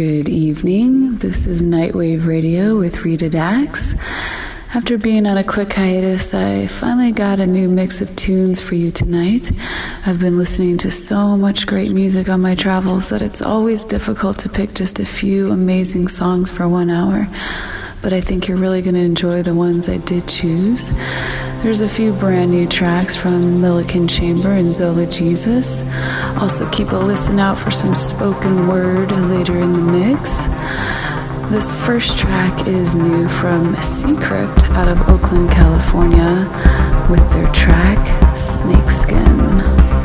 Good evening. This is Nightwave Radio with Rita Dax. After being on a quick hiatus, I finally got a new mix of tunes for you tonight. I've been listening to so much great music on my travels that it's always difficult to pick just a few amazing songs for one hour. But I think you're really going to enjoy the ones I did choose. There's a few brand new tracks from Milliken Chamber and Zola Jesus. Also, keep a listen out for some spoken word later in the mix. This first track is new from Seacrypt out of Oakland, California, with their track Snakeskin.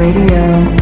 Radio.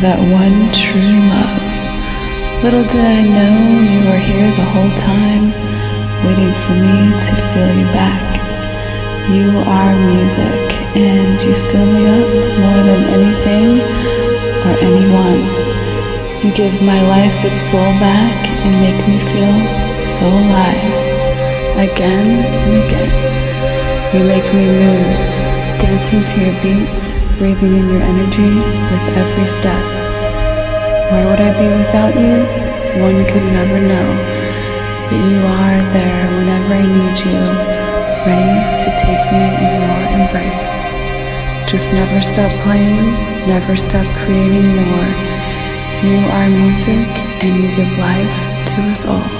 That one true love. Little did I know you were here the whole time, waiting for me to feel you back. You are music, and you fill me up more than anything or anyone. You give my life its soul back and make me feel so alive. Again and again, you make me move, dancing to your beats, breathing in your energy with every step. Where would I be without you? One could never know. But you are there whenever I need you, ready to take me in your embrace. Just never stop playing, never stop creating more. You are music and you give life to us all.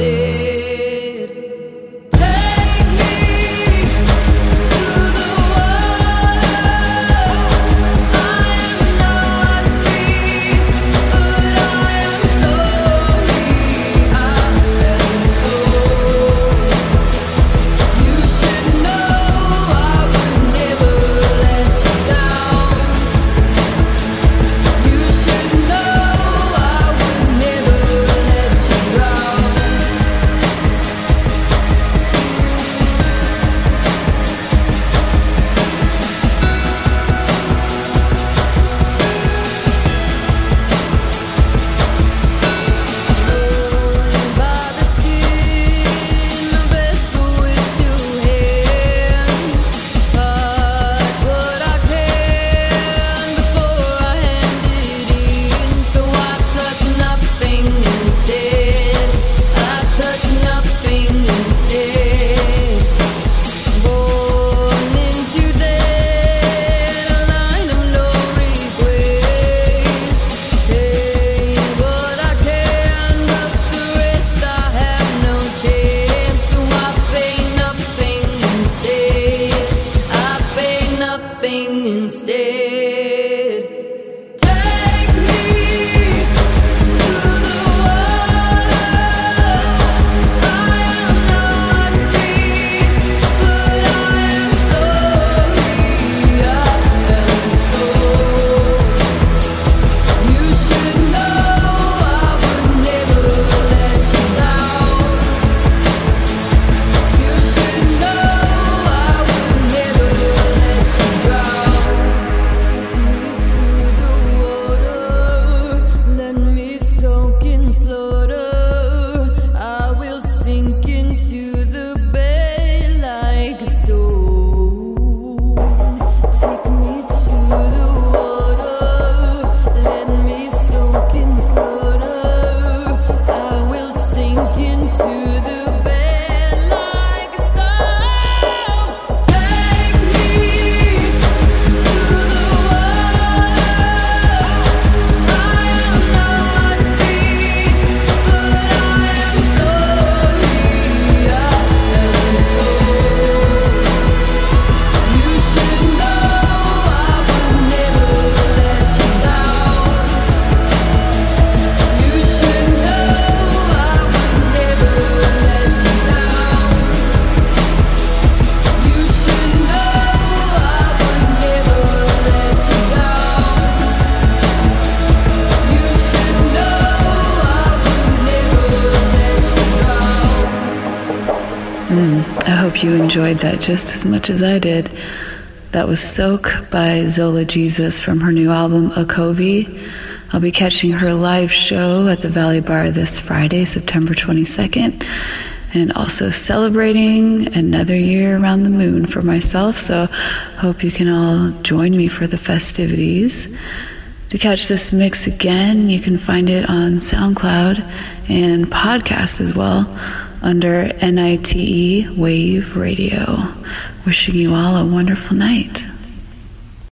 You that just as much as I did. That was Soak by Zola Jesus from her new album, Okovi. I'll be catching her live show at the Valley Bar this Friday, September 22nd, and also celebrating another year around the moon for myself. So, hope you can all join me for the festivities. To catch this mix again, you can find it on SoundCloud and podcast as well under NITE Wave Radio. Wishing you all a wonderful night.